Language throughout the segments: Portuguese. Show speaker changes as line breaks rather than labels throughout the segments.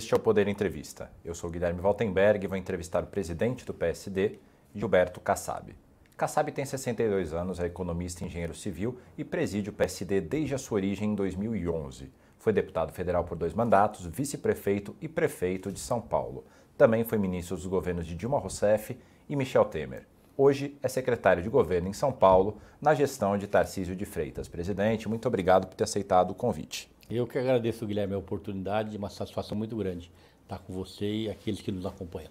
Este é o Poder Entrevista. Eu sou Guilherme Valtenberg e vou entrevistar o presidente do PSD, Gilberto Kassab. Kassab tem 62 anos, é economista e engenheiro civil e preside o PSD desde a sua origem em 2011. Foi deputado federal por dois mandatos, vice-prefeito e prefeito de São Paulo. Também foi ministro dos governos de Dilma Rousseff e Michel Temer. Hoje é secretário de governo em São Paulo, na gestão de Tarcísio de Freitas. Presidente, muito obrigado por ter aceitado o convite.
Eu que agradeço, Guilherme, a oportunidade, uma satisfação muito grande estar com você e aqueles que nos acompanham.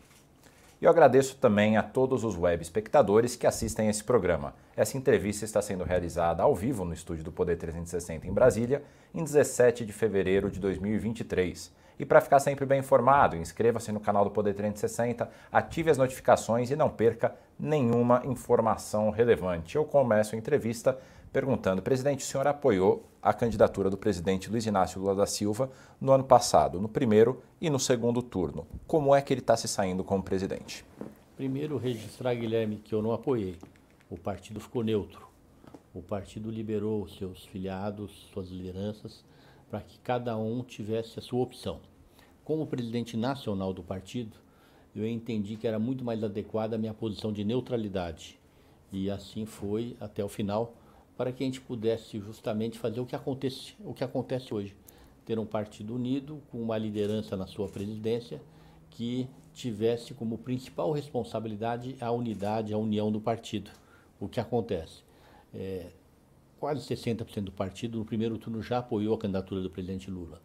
E eu agradeço também a todos os web espectadores que assistem a esse programa. Essa entrevista está sendo realizada ao vivo no estúdio do Poder 360 em Brasília, em 17 de fevereiro de 2023. E para ficar sempre bem informado, inscreva-se no canal do Poder 360, ative as notificações e não perca nenhuma informação relevante. Eu começo a entrevista perguntando: presidente, o senhor apoiou a candidatura do presidente Luiz Inácio Lula da Silva no ano passado, no primeiro e no segundo turno. Como é que ele está se saindo como presidente?
Primeiro, registrar, Guilherme, que eu não apoiei. O partido ficou neutro. O partido liberou seus filiados, suas lideranças, para que cada um tivesse a sua opção. Como presidente nacional do partido, eu entendi que era muito mais adequada a minha posição de neutralidade. E assim foi até o final para que a gente pudesse justamente fazer o que acontece, o que acontece hoje. Ter um partido unido, com uma liderança na sua presidência, que tivesse como principal responsabilidade a unidade, a união do partido. O que acontece? É, quase 60% do partido no primeiro turno já apoiou a candidatura do presidente Lula.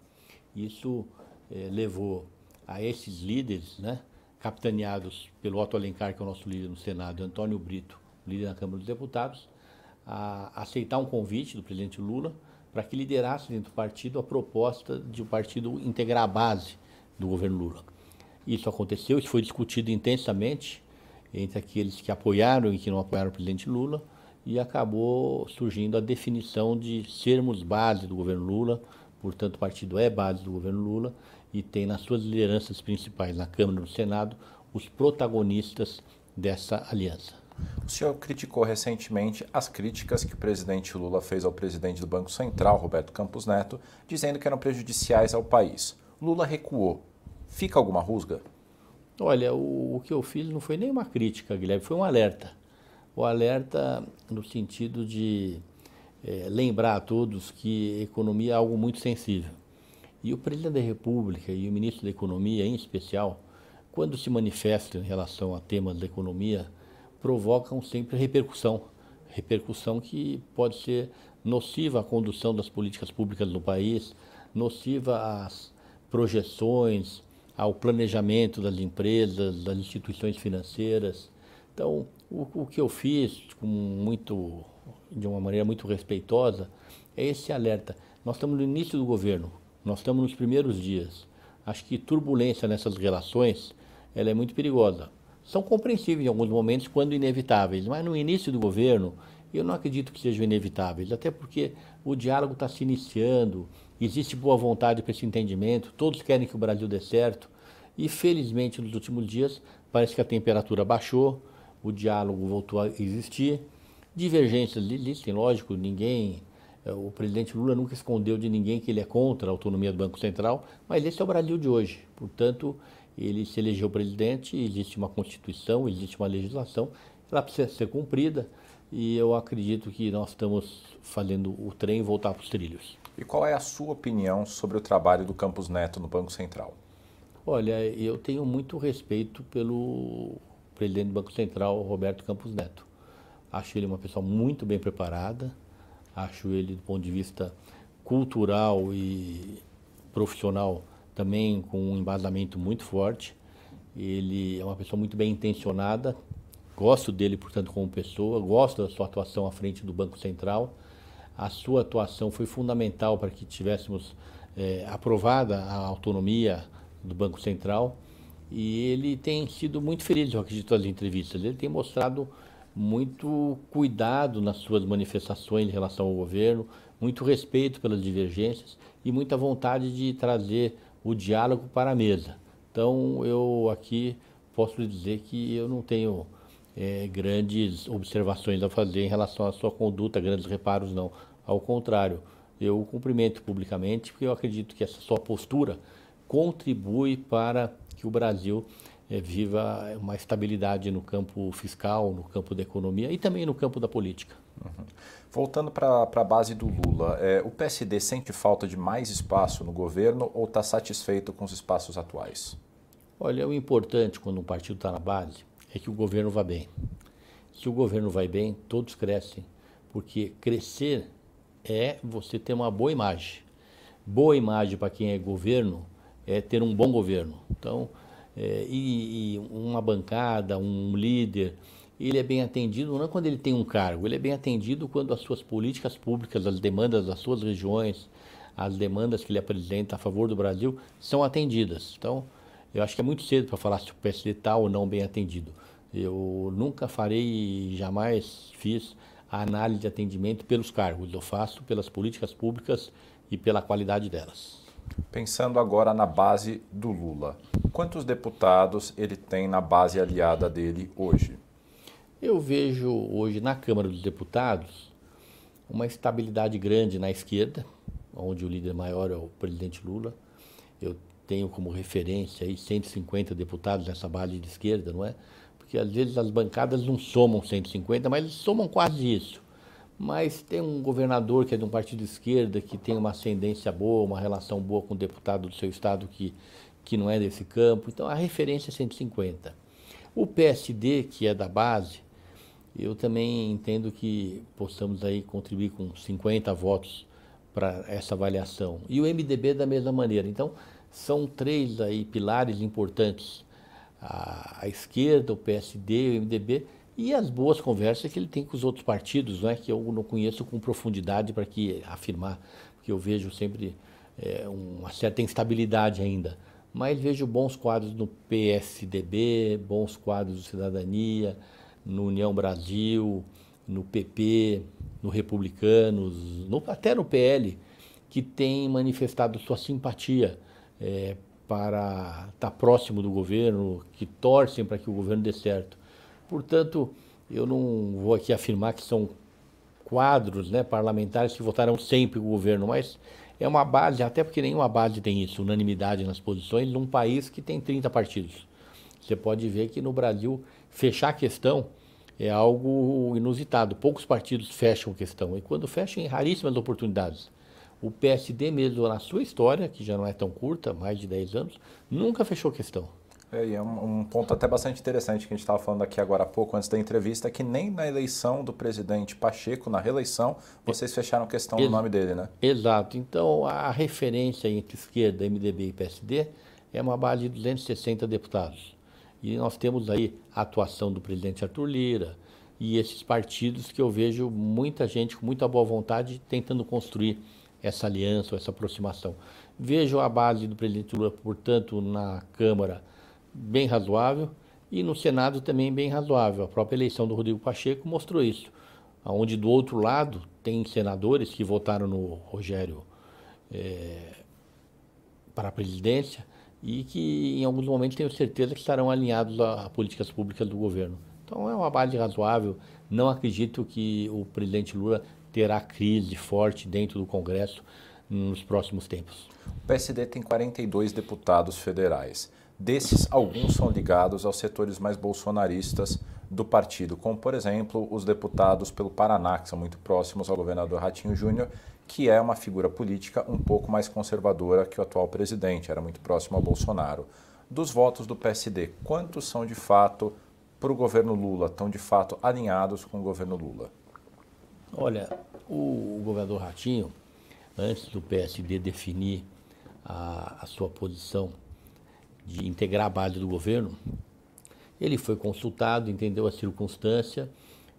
Isso é, levou a esses líderes, né, capitaneados pelo Otto Alencar, que é o nosso líder no Senado, e Antônio Brito, líder na Câmara dos Deputados, a aceitar um convite do presidente Lula para que liderasse dentro do partido a proposta de o partido integrar a base do governo Lula. Isso aconteceu, isso foi discutido intensamente entre aqueles que apoiaram e que não apoiaram o presidente Lula e acabou surgindo a definição de sermos base do governo Lula, portanto o partido é base do governo Lula e tem nas suas lideranças principais na Câmara e no Senado os protagonistas dessa aliança.
O senhor criticou recentemente as críticas que o presidente Lula fez ao presidente do Banco Central, Roberto Campos Neto, dizendo que eram prejudiciais ao país. Lula recuou. Fica alguma rusga?
Olha, o, o que eu fiz não foi nem uma crítica, Guilherme, foi um alerta. O alerta no sentido de é, lembrar a todos que economia é algo muito sensível. E o presidente da República e o ministro da Economia, em especial, quando se manifestam em relação a temas da economia, provocam sempre repercussão. Repercussão que pode ser nociva à condução das políticas públicas no país, nociva às projeções, ao planejamento das empresas, das instituições financeiras. Então, o, o que eu fiz com muito, de uma maneira muito respeitosa é esse alerta. Nós estamos no início do governo, nós estamos nos primeiros dias. Acho que turbulência nessas relações ela é muito perigosa são compreensíveis em alguns momentos quando inevitáveis, mas no início do governo eu não acredito que sejam inevitáveis, até porque o diálogo está se iniciando, existe boa vontade para esse entendimento, todos querem que o Brasil dê certo e felizmente nos últimos dias parece que a temperatura baixou, o diálogo voltou a existir, divergências existem, lógico, ninguém eh, o presidente Lula nunca escondeu de ninguém que ele é contra a autonomia do Banco Central, mas esse é o Brasil de hoje. Portanto, ele se elegeu presidente, existe uma Constituição, existe uma legislação, ela precisa ser cumprida e eu acredito que nós estamos fazendo o trem voltar para os trilhos.
E qual é a sua opinião sobre o trabalho do Campos Neto no Banco Central?
Olha, eu tenho muito respeito pelo presidente do Banco Central, Roberto Campos Neto. Acho ele uma pessoa muito bem preparada. Acho ele, do ponto de vista cultural e profissional, também com um embasamento muito forte. Ele é uma pessoa muito bem intencionada. Gosto dele, portanto, como pessoa. Gosto da sua atuação à frente do Banco Central. A sua atuação foi fundamental para que tivéssemos é, aprovada a autonomia do Banco Central. E ele tem sido muito feliz, eu acredito, nas entrevistas. Ele tem mostrado muito cuidado nas suas manifestações em relação ao governo, muito respeito pelas divergências e muita vontade de trazer o diálogo para a mesa. Então, eu aqui posso dizer que eu não tenho é, grandes observações a fazer em relação à sua conduta, grandes reparos, não. Ao contrário, eu o cumprimento publicamente porque eu acredito que essa sua postura contribui para que o Brasil viva uma estabilidade no campo fiscal, no campo da economia e também no campo da política.
Uhum. Voltando para a base do Lula, é, o PSD sente falta de mais espaço no governo ou está satisfeito com os espaços atuais?
Olha, o importante quando um partido está na base é que o governo vá bem. Se o governo vai bem, todos crescem, porque crescer é você ter uma boa imagem. Boa imagem para quem é governo é ter um bom governo. Então, é, e, e, uma bancada, um líder, ele é bem atendido não quando ele tem um cargo, ele é bem atendido quando as suas políticas públicas, as demandas das suas regiões, as demandas que ele apresenta a favor do Brasil são atendidas. Então, eu acho que é muito cedo para falar se o PSD está ou não bem atendido. Eu nunca farei jamais fiz a análise de atendimento pelos cargos, eu faço pelas políticas públicas e pela qualidade delas.
Pensando agora na base do Lula, quantos deputados ele tem na base aliada dele hoje?
Eu vejo hoje na Câmara dos Deputados uma estabilidade grande na esquerda, onde o líder maior é o presidente Lula. Eu tenho como referência aí 150 deputados nessa base de esquerda, não é? Porque às vezes as bancadas não somam 150, mas somam quase isso mas tem um governador que é de um partido de esquerda, que tem uma ascendência boa, uma relação boa com o deputado do seu estado que, que não é desse campo. Então a referência é 150. O PSD, que é da base, eu também entendo que possamos aí contribuir com 50 votos para essa avaliação. E o MDB da mesma maneira. Então, são três aí pilares importantes. A, a esquerda, o PSD e o MDB e as boas conversas que ele tem com os outros partidos, né, que eu não conheço com profundidade para que afirmar, porque eu vejo sempre é, uma certa instabilidade ainda. Mas vejo bons quadros no PSDB, bons quadros do Cidadania, no União Brasil, no PP, no Republicanos, no, até no PL, que tem manifestado sua simpatia é, para estar próximo do governo, que torcem para que o governo dê certo. Portanto, eu não vou aqui afirmar que são quadros né, parlamentares que votaram sempre o governo, mas é uma base, até porque nenhuma base tem isso, unanimidade nas posições, num país que tem 30 partidos. Você pode ver que no Brasil, fechar a questão é algo inusitado. Poucos partidos fecham a questão, e quando fecham, em raríssimas oportunidades. O PSD mesmo, na sua história, que já não é tão curta, mais de 10 anos, nunca fechou a questão.
É, e é um, um, ponto até bastante interessante que a gente estava falando aqui agora há pouco, antes da entrevista, que nem na eleição do presidente Pacheco, na reeleição, vocês fecharam questão do nome dele, né?
Exato. Então, a referência entre esquerda, MDB e PSD é uma base de 260 deputados. E nós temos aí a atuação do presidente Arthur Lira e esses partidos que eu vejo muita gente com muita boa vontade tentando construir essa aliança, essa aproximação. Vejo a base do presidente Lula, portanto, na Câmara bem razoável e no Senado também bem razoável. A própria eleição do Rodrigo Pacheco mostrou isso, onde do outro lado tem senadores que votaram no Rogério é, para a presidência e que em alguns momentos tenho certeza que estarão alinhados a, a políticas públicas do governo. Então é uma base razoável. Não acredito que o presidente Lula terá crise forte dentro do Congresso nos próximos tempos.
O PSD tem 42 deputados federais. Desses, alguns são ligados aos setores mais bolsonaristas do partido, como, por exemplo, os deputados pelo Paraná, que são muito próximos ao governador Ratinho Júnior, que é uma figura política um pouco mais conservadora que o atual presidente, era muito próximo ao Bolsonaro. Dos votos do PSD, quantos são de fato para o governo Lula estão de fato alinhados com o governo Lula?
Olha, o, o governador Ratinho, antes do PSD definir a, a sua posição de integrar a base do governo, ele foi consultado, entendeu a circunstância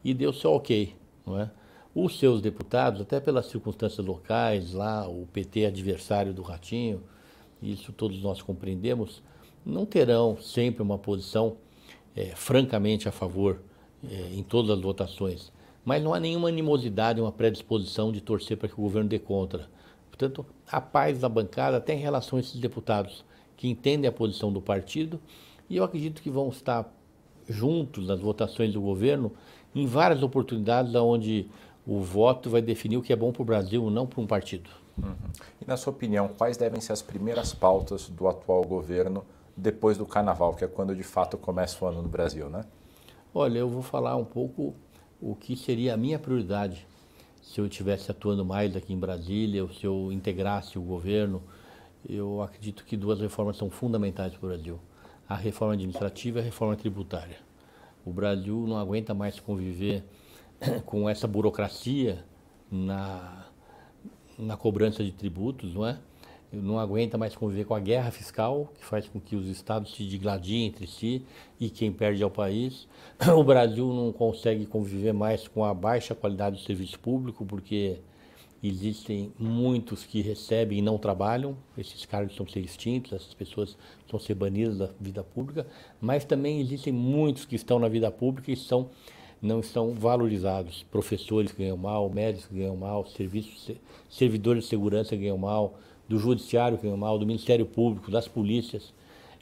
e deu seu ok. Não é? Os seus deputados, até pelas circunstâncias locais, lá o PT adversário do Ratinho, isso todos nós compreendemos, não terão sempre uma posição é, francamente a favor é, em todas as votações. Mas não há nenhuma animosidade, uma predisposição de torcer para que o governo dê contra. Portanto, a paz da bancada até em relação a esses deputados que entendem a posição do partido e eu acredito que vão estar juntos nas votações do governo em várias oportunidades onde o voto vai definir o que é bom para o Brasil, não para um partido.
Uhum. E na sua opinião, quais devem ser as primeiras pautas do atual governo depois do Carnaval, que é quando de fato começa o ano no Brasil, né?
Olha, eu vou falar um pouco o que seria a minha prioridade se eu estivesse atuando mais aqui em Brasília, ou se eu integrasse o governo. Eu acredito que duas reformas são fundamentais para o Brasil: a reforma administrativa e a reforma tributária. O Brasil não aguenta mais conviver com essa burocracia na, na cobrança de tributos, não é? Não aguenta mais conviver com a guerra fiscal, que faz com que os estados se digladiem entre si e quem perde é o país. O Brasil não consegue conviver mais com a baixa qualidade do serviço público, porque existem muitos que recebem e não trabalham, esses cargos estão ser extintos, essas pessoas estão ser banidas da vida pública, mas também existem muitos que estão na vida pública e são não estão valorizados. Professores ganham mal, médicos ganham mal, serviços, servidores de segurança ganham mal, do judiciário ganham mal, do Ministério Público, das polícias.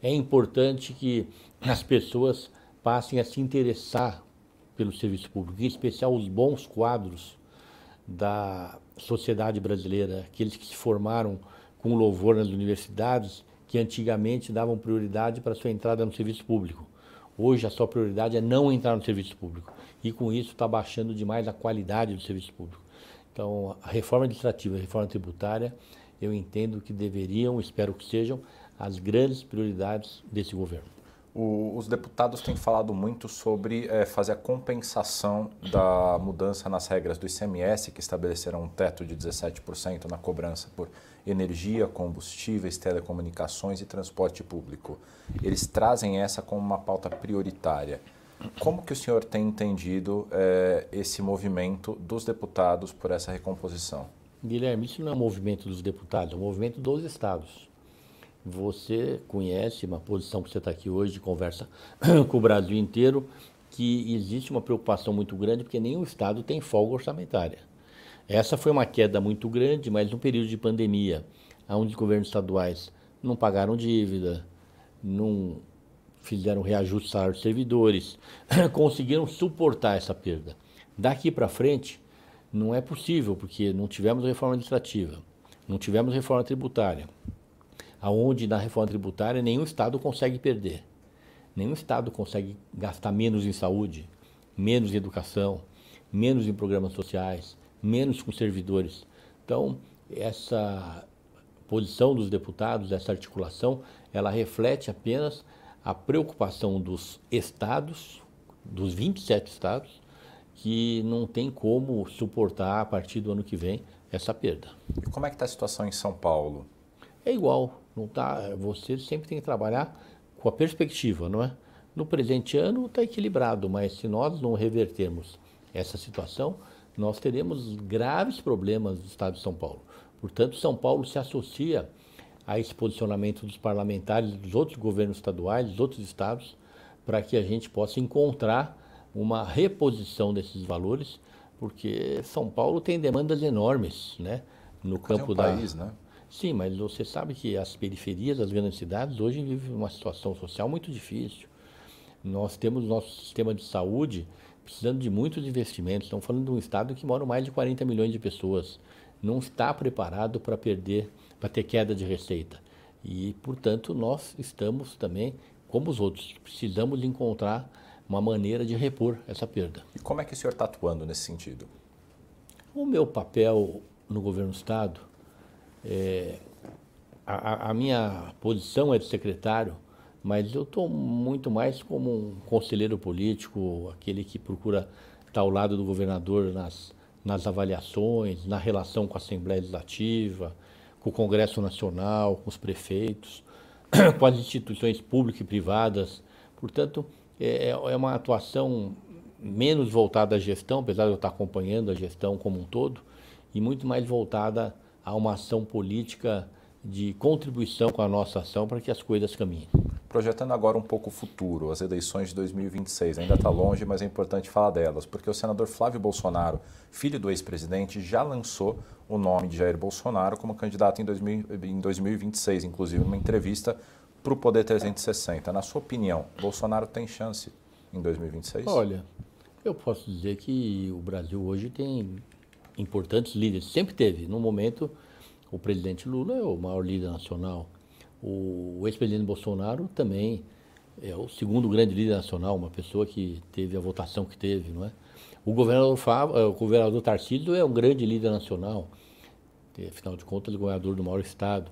É importante que as pessoas passem a se interessar pelo serviço público, em especial os bons quadros da sociedade brasileira, aqueles que se formaram com louvor nas universidades, que antigamente davam prioridade para sua entrada no serviço público. Hoje a sua prioridade é não entrar no serviço público e com isso está baixando demais a qualidade do serviço público. Então, a reforma administrativa e a reforma tributária, eu entendo que deveriam, espero que sejam, as grandes prioridades desse governo.
O, os deputados têm falado muito sobre é, fazer a compensação da mudança nas regras do ICMS, que estabeleceram um teto de 17% na cobrança por energia, combustíveis, telecomunicações e transporte público. Eles trazem essa como uma pauta prioritária. Como que o senhor tem entendido é, esse movimento dos deputados por essa recomposição?
Guilherme, isso não é um movimento dos deputados, é um movimento dos estados. Você conhece uma posição que você está aqui hoje, conversa com o Brasil inteiro, que existe uma preocupação muito grande porque nenhum estado tem folga orçamentária. Essa foi uma queda muito grande, mas no período de pandemia, onde os governos estaduais não pagaram dívida, não fizeram salário dos servidores, conseguiram suportar essa perda. Daqui para frente, não é possível, porque não tivemos reforma administrativa, não tivemos reforma tributária, aonde na reforma tributária nenhum Estado consegue perder. Nenhum Estado consegue gastar menos em saúde, menos em educação, menos em programas sociais, menos com servidores. Então, essa posição dos deputados, essa articulação, ela reflete apenas a preocupação dos estados, dos 27 estados, que não tem como suportar a partir do ano que vem essa perda.
E como é que está a situação em São Paulo?
É igual, não tá, você sempre tem que trabalhar com a perspectiva, não é? No presente ano está equilibrado, mas se nós não revertermos essa situação, nós teremos graves problemas no estado de São Paulo. Portanto, São Paulo se associa a esse posicionamento dos parlamentares dos outros governos estaduais, dos outros estados, para que a gente possa encontrar uma reposição desses valores, porque São Paulo tem demandas enormes, né?
No campo é um da país, né?
Sim, mas você sabe que as periferias das grandes cidades hoje vivem uma situação social muito difícil. Nós temos nosso sistema de saúde precisando de muitos investimentos. Estamos falando de um estado que mora mais de 40 milhões de pessoas. Não está preparado para perder para ter queda de receita. E, portanto, nós estamos também, como os outros, precisamos encontrar uma maneira de repor essa perda.
E como é que o senhor está atuando nesse sentido?
O meu papel no governo do Estado, é, a, a minha posição é de secretário mas eu estou muito mais como um conselheiro político, aquele que procura estar ao lado do governador nas, nas avaliações, na relação com a Assembleia Legislativa, com o Congresso Nacional, com os prefeitos, com as instituições públicas e privadas. Portanto, é, é uma atuação menos voltada à gestão, apesar de eu estar acompanhando a gestão como um todo, e muito mais voltada a uma ação política de contribuição com a nossa ação para que as coisas caminhem.
Projetando agora um pouco o futuro, as eleições de 2026 ainda está longe, mas é importante falar delas, porque o senador Flávio Bolsonaro, filho do ex-presidente, já lançou o nome de Jair Bolsonaro como candidato em, 2000, em 2026, inclusive numa entrevista para o Poder 360. Na sua opinião, Bolsonaro tem chance em 2026?
Olha, eu posso dizer que o Brasil hoje tem importantes líderes, sempre teve. No momento, o presidente Lula é o maior líder nacional. O ex-presidente Bolsonaro também é o segundo grande líder nacional, uma pessoa que teve a votação que teve, não é? O governador, Fábio, é, o governador Tarcísio é um grande líder nacional, afinal de contas, ele é governador do maior estado.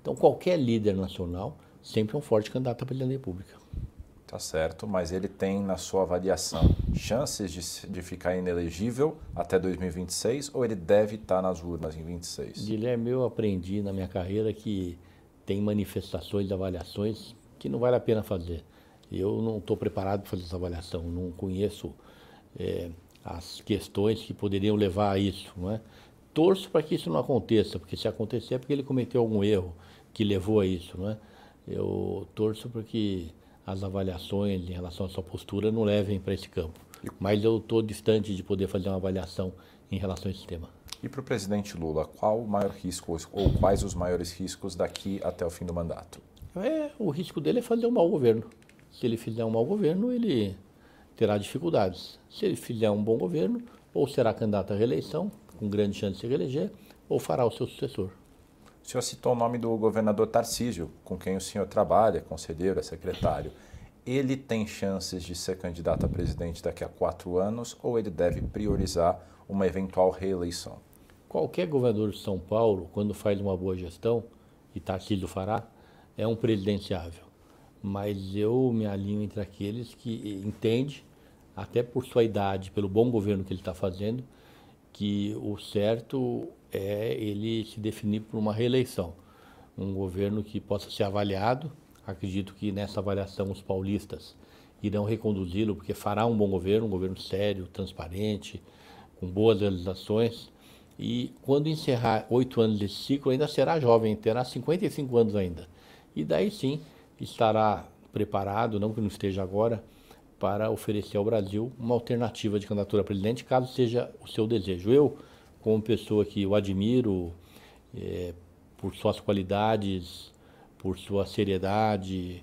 Então, qualquer líder nacional sempre é um forte candidato a presidente da República.
Tá certo, mas ele tem na sua avaliação chances de, de ficar inelegível até 2026 ou ele deve estar nas urnas em 26?
Guilherme, eu aprendi na minha carreira que tem manifestações avaliações que não vale a pena fazer. Eu não estou preparado para fazer essa avaliação, não conheço é, as questões que poderiam levar a isso. Não é? Torço para que isso não aconteça, porque se acontecer é porque ele cometeu algum erro que levou a isso. Não é? Eu torço para que as avaliações em relação à sua postura não levem para esse campo. Mas eu estou distante de poder fazer uma avaliação em relação a esse tema.
E para o presidente Lula, qual o maior risco ou quais os maiores riscos daqui até o fim do mandato?
É, o risco dele é fazer um mau governo. Se ele fizer um mau governo, ele terá dificuldades. Se ele fizer um bom governo, ou será candidato à reeleição, com grande chance de se reeleger, ou fará o seu sucessor.
O senhor citou o nome do governador Tarcísio, com quem o senhor trabalha, conselheiro, é secretário. Ele tem chances de ser candidato a presidente daqui a quatro anos ou ele deve priorizar uma eventual reeleição?
Qualquer governador de São Paulo, quando faz uma boa gestão, e Tarcísio fará, é um presidenciável. Mas eu me alinho entre aqueles que entende, até por sua idade, pelo bom governo que ele está fazendo, que o certo é ele se definir por uma reeleição. Um governo que possa ser avaliado. Acredito que nessa avaliação os paulistas irão reconduzi-lo, porque fará um bom governo, um governo sério, transparente, com boas realizações. E quando encerrar oito anos desse ciclo, ainda será jovem, terá 55 anos ainda. E daí sim estará preparado, não que não esteja agora, para oferecer ao Brasil uma alternativa de candidatura a presidente, caso seja o seu desejo. Eu como pessoa que eu admiro é, por suas qualidades, por sua seriedade.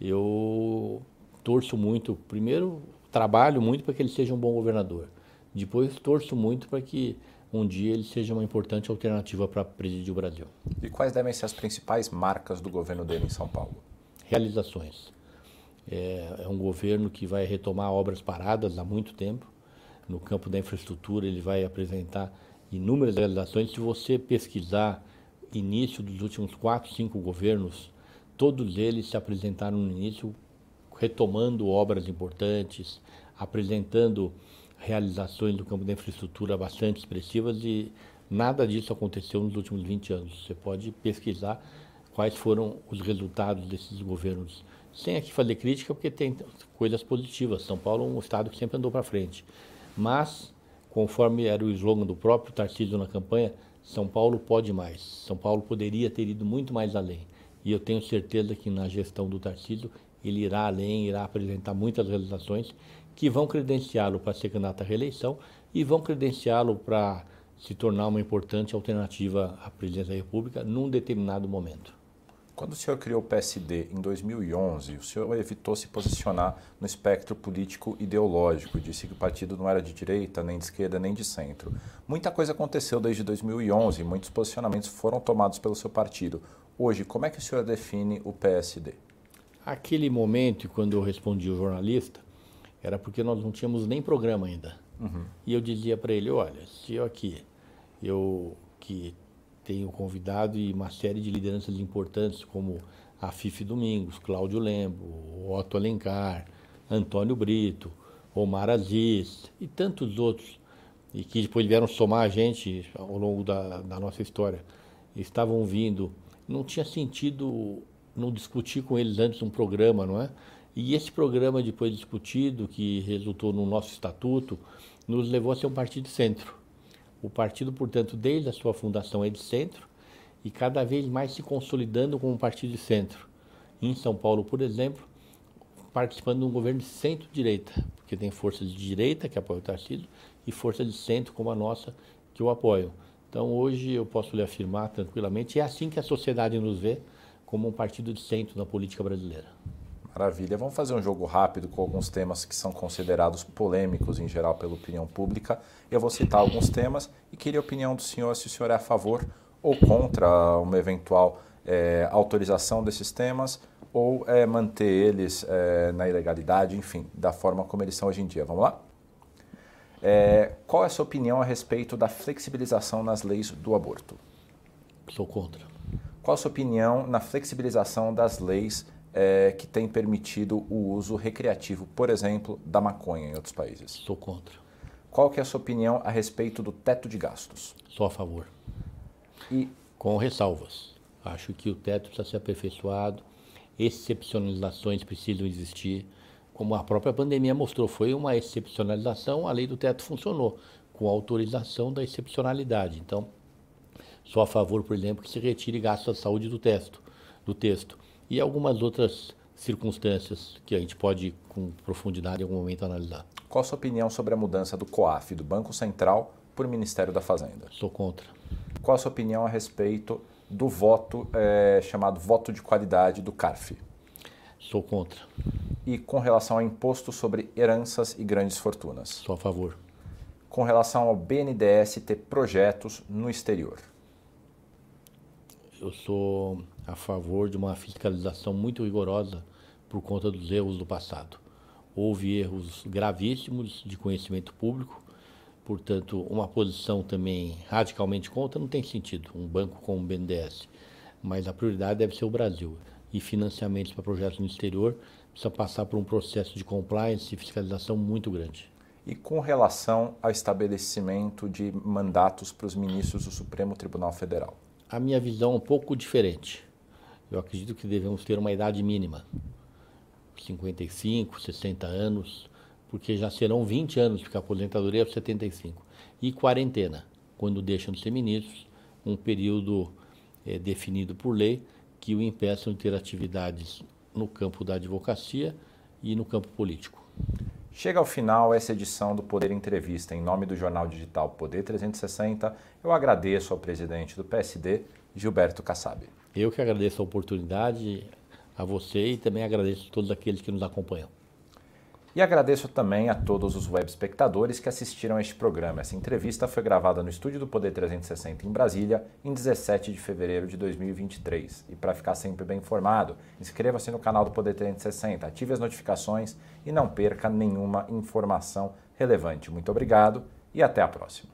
Eu torço muito, primeiro, trabalho muito para que ele seja um bom governador. Depois, torço muito para que um dia ele seja uma importante alternativa para presidir o Brasil.
E quais devem ser as principais marcas do governo dele em São Paulo?
Realizações. É, é um governo que vai retomar obras paradas há muito tempo. No campo da infraestrutura, ele vai apresentar inúmeras realizações. Se você pesquisar início dos últimos quatro, cinco governos, todos eles se apresentaram no início retomando obras importantes, apresentando realizações do campo da infraestrutura bastante expressivas e nada disso aconteceu nos últimos 20 anos. Você pode pesquisar quais foram os resultados desses governos. Sem aqui fazer crítica, porque tem coisas positivas. São Paulo é um estado que sempre andou para frente. Mas conforme era o slogan do próprio Tarcísio na campanha, São Paulo pode mais. São Paulo poderia ter ido muito mais além. E eu tenho certeza que na gestão do Tarcísio ele irá além, irá apresentar muitas realizações que vão credenciá-lo para ser candidato à reeleição e vão credenciá-lo para se tornar uma importante alternativa à presidência da República num determinado momento.
Quando o senhor criou o PSD em 2011, o senhor evitou se posicionar no espectro político ideológico, disse que o partido não era de direita, nem de esquerda, nem de centro. Muita coisa aconteceu desde 2011, muitos posicionamentos foram tomados pelo seu partido. Hoje, como é que o senhor define o PSD?
Aquele momento, quando eu respondi o jornalista, era porque nós não tínhamos nem programa ainda. Uhum. E eu dizia para ele, olha, se eu aqui, eu que tenho convidado e uma série de lideranças importantes, como a Fife Domingos, Cláudio Lembo, Otto Alencar, Antônio Brito, Omar Aziz e tantos outros, e que depois vieram somar a gente ao longo da, da nossa história. Estavam vindo, não tinha sentido não discutir com eles antes um programa, não é? E esse programa, depois discutido, que resultou no nosso estatuto, nos levou a ser um partido centro. O partido, portanto, desde a sua fundação é de centro e cada vez mais se consolidando como um partido de centro. Em São Paulo, por exemplo, participando de um governo de centro-direita, porque tem forças de direita que apoiam o Tarcísio e forças de centro como a nossa que o apoiam. Então, hoje eu posso lhe afirmar tranquilamente, é assim que a sociedade nos vê, como um partido de centro na política brasileira.
Maravilha. Vamos fazer um jogo rápido com alguns temas que são considerados polêmicos em geral pela opinião pública. Eu vou citar alguns temas e queria a opinião do senhor se o senhor é a favor ou contra uma eventual é, autorização desses temas ou é, manter eles é, na ilegalidade, enfim, da forma como eles são hoje em dia. Vamos lá? Qual é a sua opinião a respeito da flexibilização nas leis do aborto?
Sou contra.
Qual a sua opinião na flexibilização das leis é, que têm permitido o uso recreativo, por exemplo, da maconha em outros países?
Sou contra.
Qual que é a sua opinião a respeito do teto de gastos?
Sou a favor. E com ressalvas. Acho que o teto precisa ser aperfeiçoado, excepcionalizações precisam existir. Como a própria pandemia mostrou, foi uma excepcionalização, a lei do teto funcionou, com autorização da excepcionalidade. Então, Sou a favor, por exemplo, que se retire gastos da saúde do texto, do texto. E algumas outras circunstâncias que a gente pode, com profundidade, em algum momento analisar.
Qual a sua opinião sobre a mudança do COAF, do Banco Central, para o Ministério da Fazenda?
Sou contra.
Qual a sua opinião a respeito do voto é, chamado voto de qualidade do CARF?
Sou contra.
E com relação ao imposto sobre heranças e grandes fortunas?
Sou a favor.
Com relação ao BNDES ter projetos no exterior?
eu sou a favor de uma fiscalização muito rigorosa por conta dos erros do passado. Houve erros gravíssimos de conhecimento público, portanto, uma posição também radicalmente contra não tem sentido, um banco como o BNDES. Mas a prioridade deve ser o Brasil. E financiamentos para projetos no exterior precisa passar por um processo de compliance e fiscalização muito grande.
E com relação ao estabelecimento de mandatos para os ministros do Supremo Tribunal Federal?
a minha visão é um pouco diferente. Eu acredito que devemos ter uma idade mínima, 55, 60 anos, porque já serão 20 anos, porque a aposentadoria é 75. E quarentena, quando deixam de ser ministros, um período é, definido por lei que o impeçam de ter atividades no campo da advocacia e no campo político.
Chega ao final essa edição do Poder Entrevista. Em nome do jornal digital Poder 360, eu agradeço ao presidente do PSD, Gilberto Kassab.
Eu que agradeço a oportunidade a você e também agradeço a todos aqueles que nos acompanham.
E agradeço também a todos os web espectadores que assistiram a este programa. Essa entrevista foi gravada no estúdio do Poder 360 em Brasília, em 17 de fevereiro de 2023. E para ficar sempre bem informado, inscreva-se no canal do Poder 360, ative as notificações e não perca nenhuma informação relevante. Muito obrigado e até a próxima.